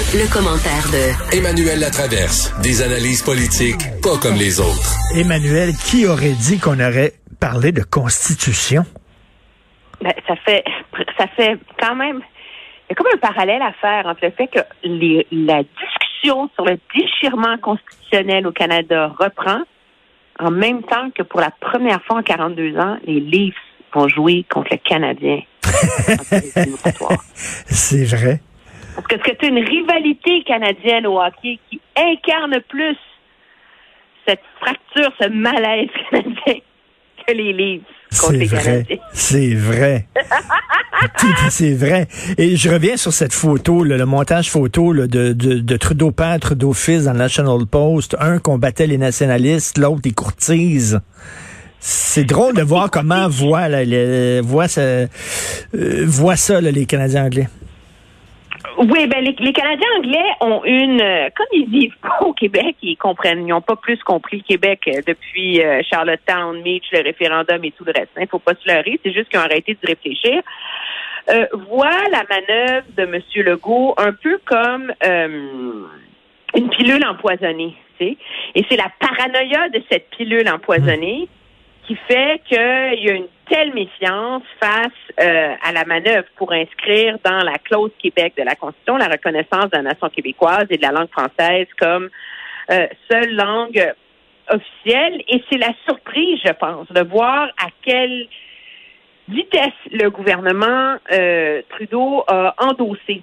Le, commentaire de Emmanuel Latraverse. Des analyses politiques pas comme les autres. Emmanuel, qui aurait dit qu'on aurait parlé de constitution? Ben, ça fait ça fait quand même il y a comme un parallèle à faire entre le fait que les, la discussion sur le déchirement constitutionnel au Canada reprend en même temps que pour la première fois en 42 ans, les Leafs vont jouer contre le Canadien. C'est vrai. Parce que tu une rivalité canadienne au hockey qui incarne plus cette fracture, ce malaise canadien que les livres les Canadiens? C'est vrai. C'est vrai. Et je reviens sur cette photo, le montage photo de, de, Trudeau père, Trudeau fils dans le National Post. Un combattait les nationalistes, l'autre les courtises. C'est drôle de voir comment voient, les, voient, ça, euh, voient ça les Canadiens anglais. Oui, ben les, Canadiens anglais ont une, euh, comme ils vivent pas au Québec, ils comprennent, ils n'ont pas plus compris le Québec euh, depuis euh, Charlottetown, Meach, le référendum et tout le reste. Il hein. faut pas se leurrer, c'est juste qu'ils ont arrêté de réfléchir. Euh, voit la manœuvre de M. Legault un peu comme une pilule empoisonnée, tu sais. Et c'est la paranoïa de cette pilule empoisonnée qui fait qu'il y a une telle méfiance face euh, à la manœuvre pour inscrire dans la clause Québec de la Constitution la reconnaissance de la nation québécoise et de la langue française comme euh, seule langue officielle. Et c'est la surprise, je pense, de voir à quelle vitesse le gouvernement euh, Trudeau a endossé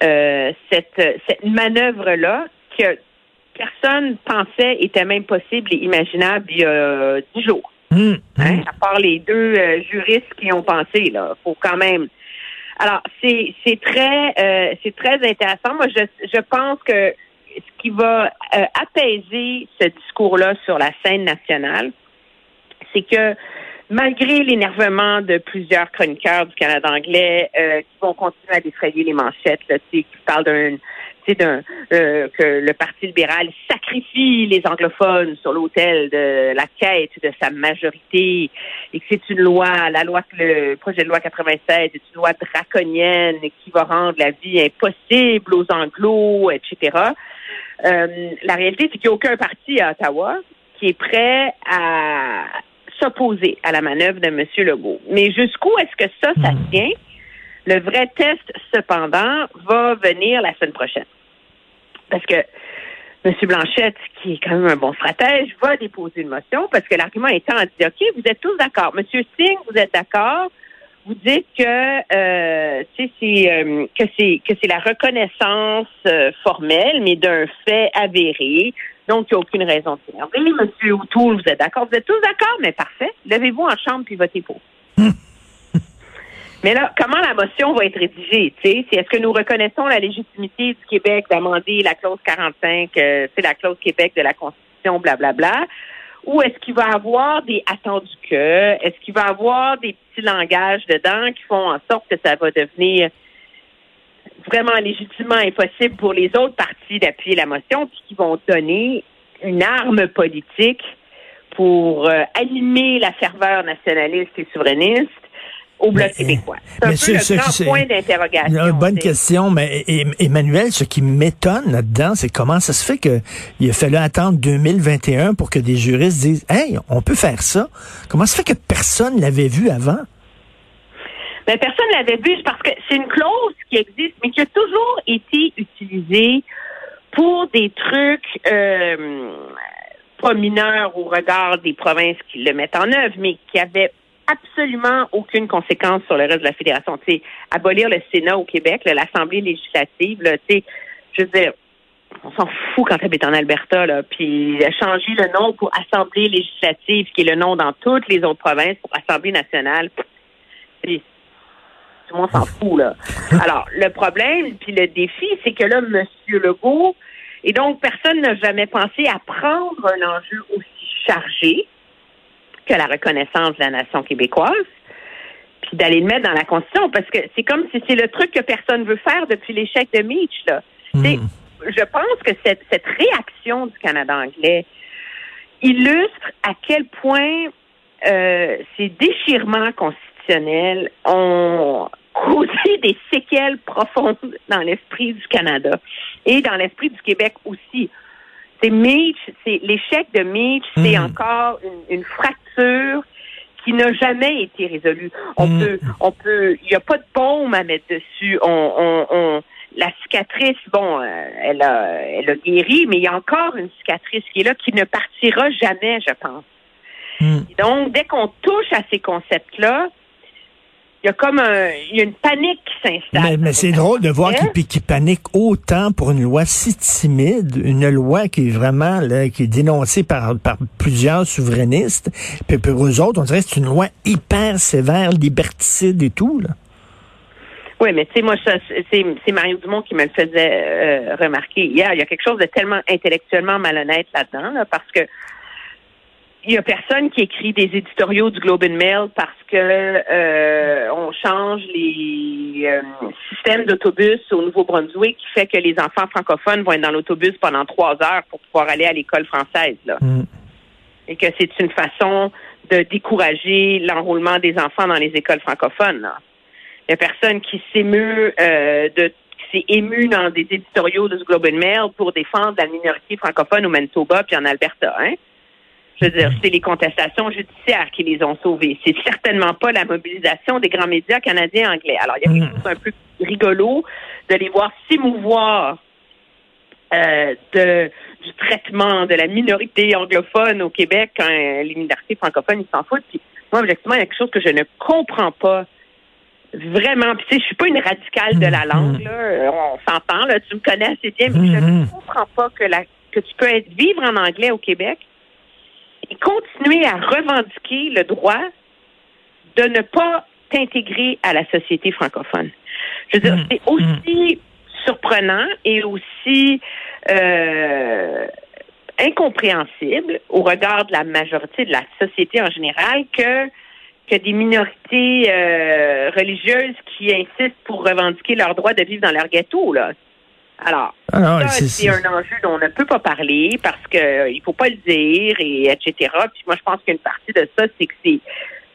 cette, cette manœuvre-là que personne pensait était même possible et imaginable il y a dix jours. Mmh, hein, à part les deux euh, juristes qui ont pensé, là, faut quand même. Alors, c'est c'est très euh, c'est très intéressant. Moi, je je pense que ce qui va euh, apaiser ce discours-là sur la scène nationale, c'est que malgré l'énervement de plusieurs chroniqueurs du Canada anglais qui vont continuer à défrayer les manchettes, là, qui parlent d'un d'un euh, que le Parti libéral sacrifie les anglophones sur l'autel de la quête de sa majorité et que c'est une loi, la loi, le projet de loi 96 est une loi draconienne qui va rendre la vie impossible aux anglos, etc. Euh, la réalité, c'est qu'il n'y a aucun parti à Ottawa qui est prêt à s'opposer à la manœuvre de M. Legault. Mais jusqu'où est-ce que ça, ça hmm. tient? Le vrai test, cependant, va venir la semaine prochaine. Parce que M. Blanchette, qui est quand même un bon stratège, va déposer une motion parce que l'argument étant dit OK, vous êtes tous d'accord. M. Singh, vous êtes d'accord. Vous dites que euh, c'est euh, que c'est que c'est la reconnaissance euh, formelle, mais d'un fait avéré. Donc, il n'y a aucune raison de s'énerver. M. O'Toole, vous êtes d'accord? Vous êtes tous d'accord, mais parfait. Levez-vous en chambre puis votez pour. Mais là, comment la motion va être rédigée? C'est est-ce que nous reconnaissons la légitimité du Québec d'amender la clause 45, euh, c'est la clause Québec de la Constitution, blablabla? Bla, bla, ou est-ce qu'il va avoir des attendus que? Est-ce qu'il va avoir des petits langages dedans qui font en sorte que ça va devenir vraiment légitimement impossible pour les autres partis d'appuyer la motion, puis qui vont donner une arme politique pour euh, animer la ferveur nationaliste et souverainiste? Au Bloc québécois. C'est un peu le grand point d'interrogation. Une bonne question, mais Emmanuel, ce qui m'étonne là-dedans, c'est comment ça se fait qu'il a fallu attendre 2021 pour que des juristes disent, hey, on peut faire ça. Comment ça se fait que personne l'avait vu avant? Ben, personne l'avait vu parce que c'est une clause qui existe, mais qui a toujours été utilisée pour des trucs euh, pas mineurs au regard des provinces qui le mettent en œuvre, mais qui avaient absolument aucune conséquence sur le reste de la fédération. Tu sais, abolir le Sénat au Québec, l'Assemblée législative, sais, je veux dire, on s'en fout quand tu habites en Alberta, là, puis changer le nom pour Assemblée législative, qui est le nom dans toutes les autres provinces, pour Assemblée nationale, tout le monde s'en fout, là. Alors, le problème, puis le défi, c'est que là, M. Legault, et donc, personne n'a jamais pensé à prendre un enjeu aussi chargé, que la reconnaissance de la nation québécoise, puis d'aller le mettre dans la Constitution, parce que c'est comme si c'est le truc que personne veut faire depuis l'échec de Meach. Là. Hmm. Je pense que cette, cette réaction du Canada anglais illustre à quel point euh, ces déchirements constitutionnels ont, causé des séquelles profondes dans l'esprit du Canada et dans l'esprit du Québec aussi. C'est c'est l'échec de Mitch, c'est encore une, fracture qui n'a jamais été résolue. On peut, on peut, il n'y a pas de baume à mettre dessus. On, on, la cicatrice, bon, euh, elle a, elle a guéri, mais il y a encore une cicatrice qui est là, qui ne partira jamais, je pense. Donc, dès qu'on touche à ces concepts-là, il y a comme un, il y a une panique qui s'installe. Mais, c'est drôle de voir qu'ils paniquent autant pour une loi si timide, une loi qui est vraiment là, qui est dénoncée par, par plusieurs souverainistes. Puis pour eux autres, on dirait que c'est une loi hyper sévère, liberticide et tout. Là. Oui, mais tu sais, moi, c'est Mario Dumont qui me le faisait euh, remarquer hier. Il y a quelque chose de tellement intellectuellement malhonnête là-dedans, là, parce que il y a personne qui écrit des éditoriaux du Globe and Mail parce que euh, on change les euh, systèmes d'autobus au Nouveau-Brunswick qui fait que les enfants francophones vont être dans l'autobus pendant trois heures pour pouvoir aller à l'école française. Là. Mm. Et que c'est une façon de décourager l'enrôlement des enfants dans les écoles francophones. Il y a personne qui s'émeut euh, de s'est ému dans des éditoriaux de ce Globe and Mail pour défendre la minorité francophone au Manitoba puis en Alberta, hein? Je veux dire, c'est les contestations judiciaires qui les ont sauvés. C'est certainement pas la mobilisation des grands médias canadiens anglais. Alors, il y a quelque hmm. chose un peu rigolo de les voir s'émouvoir euh, de, du traitement de la minorité anglophone au Québec quand les minorités francophones, ils s'en foutent. Puis, moi, objectivement, il y a quelque chose que je ne comprends pas vraiment. Puis, tu sais, je suis pas une radicale de la hmm. langue, là. On s'entend, là. Tu me connais assez bien, mais je ne hmm. comprends pas que la, que tu peux être, vivre en anglais au Québec et continuer à revendiquer le droit de ne pas t'intégrer à la société francophone. Je veux dire, mmh. c'est aussi surprenant et aussi euh, incompréhensible au regard de la majorité de la société en général que que des minorités euh, religieuses qui insistent pour revendiquer leur droit de vivre dans leur ghetto là. Alors, ah c'est un enjeu dont on ne peut pas parler parce qu'il euh, il faut pas le dire, et etc. Puis moi, je pense qu'une partie de ça, c'est que c'est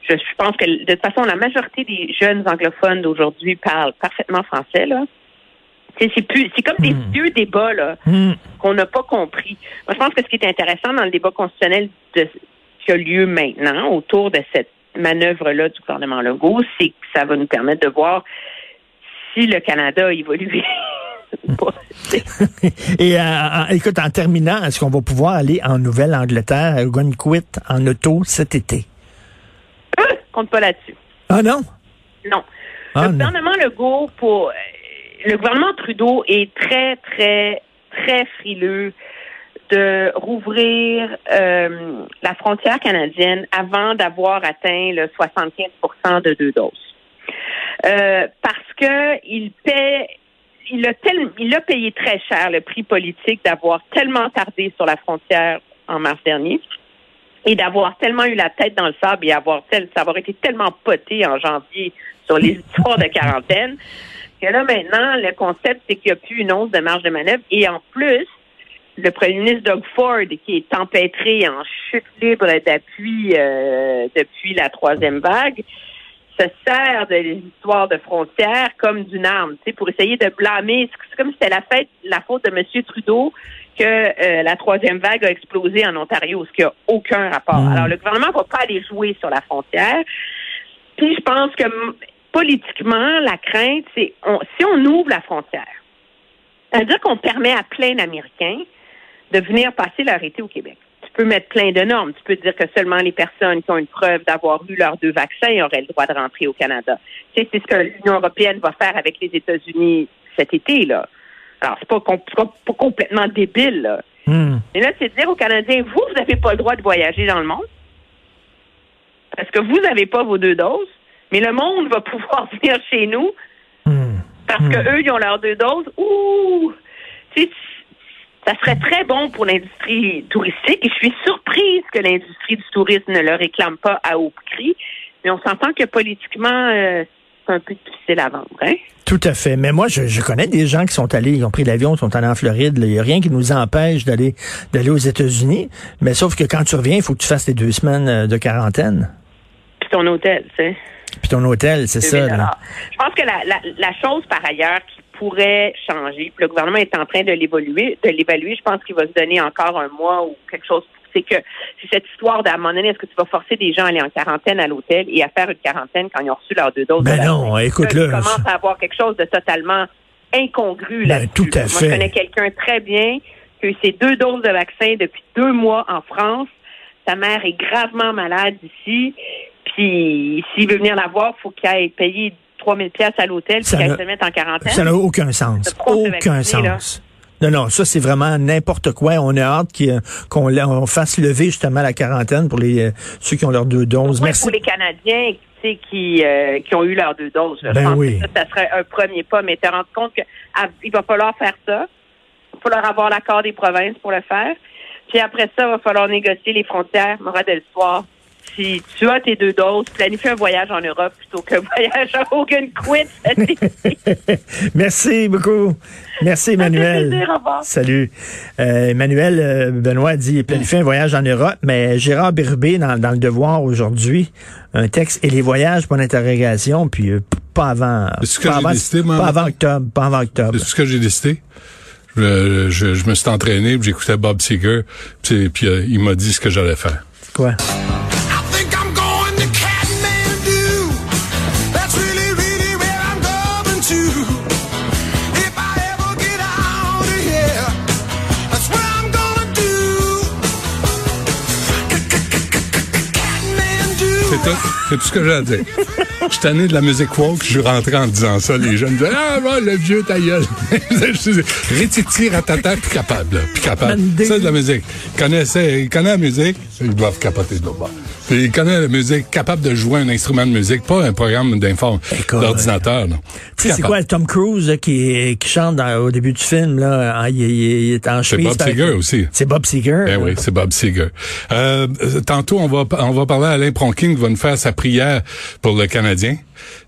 je, pense que de toute façon, la majorité des jeunes anglophones d'aujourd'hui parlent parfaitement français, là. C'est plus, c'est comme des hmm. vieux débats là hmm. qu'on n'a pas compris. Moi, je pense que ce qui est intéressant dans le débat constitutionnel de, qui a lieu maintenant autour de cette manœuvre-là du gouvernement Legault, c'est que ça va nous permettre de voir si le Canada a évolué Et euh, écoute, en terminant, est-ce qu'on va pouvoir aller en Nouvelle-Angleterre, à Gunquit, en auto cet été? Euh, compte pas là-dessus. Ah non? Non. Ah, le gouvernement Legault, pour euh, le gouvernement Trudeau est très, très, très frileux de rouvrir la frontière canadienne avant d'avoir atteint le 75% de deux doses. parce que il paie il a, il a payé très cher le prix politique d'avoir tellement tardé sur la frontière en mars dernier et d'avoir tellement eu la tête dans le sable et avoir tel, avoir été tellement poté en janvier sur les histoires de quarantaine que là maintenant le concept c'est qu'il n'y a plus une once de marge de manœuvre. Et en plus le premier ministre Doug Ford qui est empêtré en chute libre d'appui euh, depuis la troisième vague se sert de l'histoire de frontières comme d'une arme, tu sais, pour essayer de blâmer. C'est comme si c'était la fête, la faute de M. Trudeau que euh, la troisième vague a explosé en Ontario, ce qui n'a aucun rapport. Mm. Alors, le gouvernement ne va pas aller jouer sur la frontière. Puis, je pense que politiquement, la crainte, c'est si on ouvre la frontière, c'est-à-dire qu'on permet à plein d'Américains de venir passer leur été au Québec tu peux mettre plein de normes. Tu peux dire que seulement les personnes qui ont une preuve d'avoir eu leurs deux vaccins auraient le droit de rentrer au Canada. c'est ce que l'Union européenne va faire avec les États-Unis cet été, là. Alors, c'est pas, pas, complètement débile, là. Hmm. Mais là, c'est de dire aux Canadiens, vous, vous n'avez pas le droit de voyager dans le monde. Parce que vous n'avez pas vos deux doses. Mais le monde va pouvoir venir chez nous. Hmm. Parce que hmm. ils ont leurs deux doses. Ouh! Tu ça serait très bon pour l'industrie touristique et je suis surprise que l'industrie du tourisme ne le réclame pas à haut prix. Mais on s'entend que politiquement, euh, c'est un peu difficile à vendre. Hein? Tout à fait. Mais moi, je, connais des gens qui sont allés, ils ont pris l'avion, sont allés en Floride. Il n'y a rien qui nous empêche d'aller d'aller aux États-Unis. Mais sauf que quand tu reviens, il faut que tu fasses tes deux semaines euh, de quarantaine. Puis ton hôtel, tu sais. Puis ton hôtel, c'est ça. Là. Je pense que la, la, la chose par ailleurs qui pourrait changer, puis le gouvernement est en train de l'évaluer, de l'évaluer, je pense qu'il va se donner encore un mois ou quelque chose c'est que c'est cette histoire d'à un moment donné, est-ce que tu vas forcer des gens à aller en quarantaine à l'hôtel et à faire une quarantaine quand ils ont reçu leurs deux doses? Ben non, écoute-le. Ils commencent à avoir quelque chose de totalement incongru là ben, Tout à fait. Moi, je connais quelqu'un très bien qui a eu ses deux doses de vaccin depuis deux mois en France. Sa mère est gravement malade ici. Puis, s'il veut venir la voir, il faut qu'il aille payer 3000 pièces à l'hôtel puis qu'elle se mette en quarantaine. Ça n'a aucun sens. Aucun sens. Non, non, ça c'est vraiment n'importe quoi. On a hâte qu'on fasse lever justement la quarantaine pour les euh, ceux qui ont leurs deux doses. Merci. Pour les Canadiens qui, euh, qui ont eu leurs deux doses. Je ben oui. que ça, serait un premier pas, mais te rendre compte qu'il va falloir faire ça. Il va falloir avoir l'accord des provinces pour le faire. Puis après ça, il va falloir négocier les frontières. Morale de l'histoire si tu as tes deux doses, planifie un voyage en Europe plutôt qu'un voyage à Hogan Quit. Merci beaucoup. Merci, Emmanuel. Salut. Euh, Emmanuel euh, Benoît dit planifier un voyage en Europe, mais Gérard Birubé, dans, Le Devoir aujourd'hui, un texte et les voyages pour l'interrogation, puis euh, pas avant. pas, avant, décidé, pas avant octobre. Pas avant octobre. C'est ce que j'ai décidé. Je, je, me suis entraîné, j'écoutais Bob Seger, puis, puis il m'a dit ce que j'allais faire. Quoi? C'est tout ce que j'ai. Je suis tanné de la musique woke, je suis rentré en disant ça. Les jeunes disaient, ah, le vieux ta gueule. Rétiti, ratata, puis capable, puis capable. Ça, c'est de la musique. Ils connaissent, ils connaissent la musique, ils doivent capoter de l'autre il connaît la musique, capable de jouer un instrument de musique, pas un programme d'ordinateur. Tu sais, c'est quoi Tom Cruise qui, qui chante au début du film là, hein, il, est en chemise. C'est Bob Seger aussi. C'est Bob Seger. Ben oui, c'est Bob Seger. Euh, tantôt, on va on va parler à Alain Pronkin qui va nous faire sa prière pour le Canadien.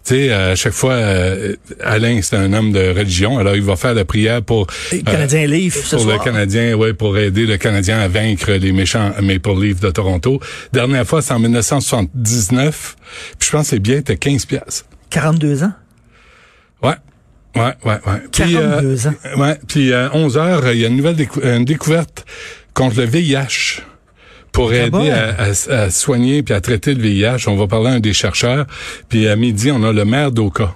Tu sais, à chaque fois, euh, Alain, c'est un homme de religion, alors il va faire la prière pour... Le Canadien Leaf, Pour le Canadien, oui, pour aider le Canadien à vaincre les méchants Maple Leafs de Toronto. Dernière fois, c'est en 1979, puis je pense que c'est bien, c'était 15 piastres. 42 ans? Ouais. Ouais, ouais, ouais. 42 ans. Ouais, puis à 11 heures, il y a une nouvelle une découverte contre le VIH pour aider à, soigner puis à traiter le VIH. On va parler à un des chercheurs. Puis à midi, on a le maire d'Oka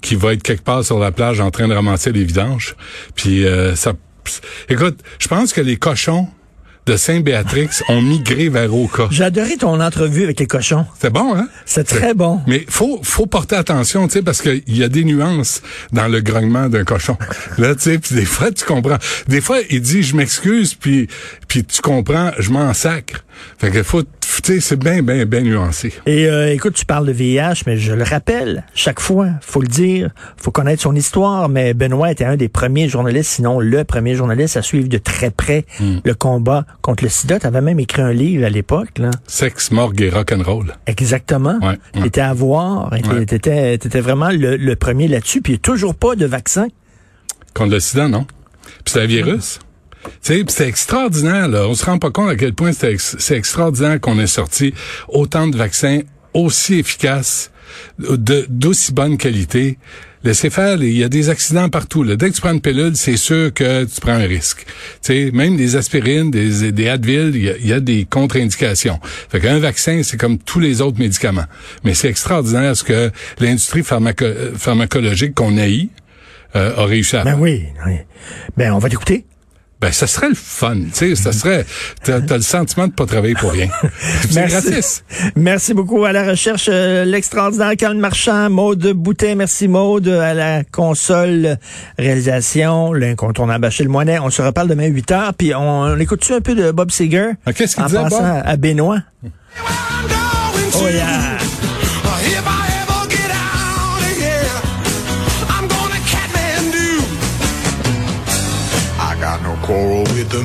qui va être quelque part sur la plage en train de ramasser les vidanges. Puis euh, ça... Écoute, je pense que les cochons de Saint-Béatrix ont migré vers Oka. J'ai adoré ton entrevue avec les cochons. C'est bon, hein? C'est très bon. Mais faut faut porter attention, tu sais, parce qu'il y a des nuances dans le grognement d'un cochon. Là, tu sais, puis des fois, tu comprends. Des fois, il dit, je m'excuse, puis puis tu comprends, je m'en sacre. Fait que faut, tu sais, c'est bien, bien, bien nuancé. Et euh, écoute, tu parles de VIH, mais je le rappelle, chaque fois, faut le dire, faut connaître son histoire, mais Benoît était un des premiers journalistes, sinon le premier journaliste à suivre de très près hmm. le combat contre le sida. Tu avais même écrit un livre à l'époque. là. Sexe, morgue et rock'n'roll. Exactement. Ouais, ouais. T'étais à voir. Tu étais, vraiment le, premier là-dessus. Puis il n'y a toujours pas de vaccin. Contre le sida, non. Puis c'est un virus. C'est extraordinaire, là. On se rend pas compte à quel point c'est extraordinaire qu'on ait sorti autant de vaccins aussi efficaces, d'aussi bonne qualité. Laissez faire, il y a des accidents partout. Là. Dès que tu prends une pilule, c'est sûr que tu prends un risque. sais, même des aspirines, des, des Advil, il y a, des contre-indications. Fait qu'un vaccin, c'est comme tous les autres médicaments. Mais c'est extraordinaire ce que l'industrie pharmacologique qu'on haït euh, a réussi à ben oui, oui. Ben on va l'écouter. Ben, ça serait le fun, tu sais, ça serait, t'as as le sentiment de pas travailler pour rien. merci. Merci beaucoup à la recherche, euh, l'extraordinaire Carl Marchand, Maude Boutet, merci Maude, à la console réalisation, l'incontournable Achille Moinet. On se reparle demain 8 h puis on, écoute-tu un peu de Bob Seger? Ah, qu'est-ce qu'il disait, à Benoît? Oh yeah! Quarrel with the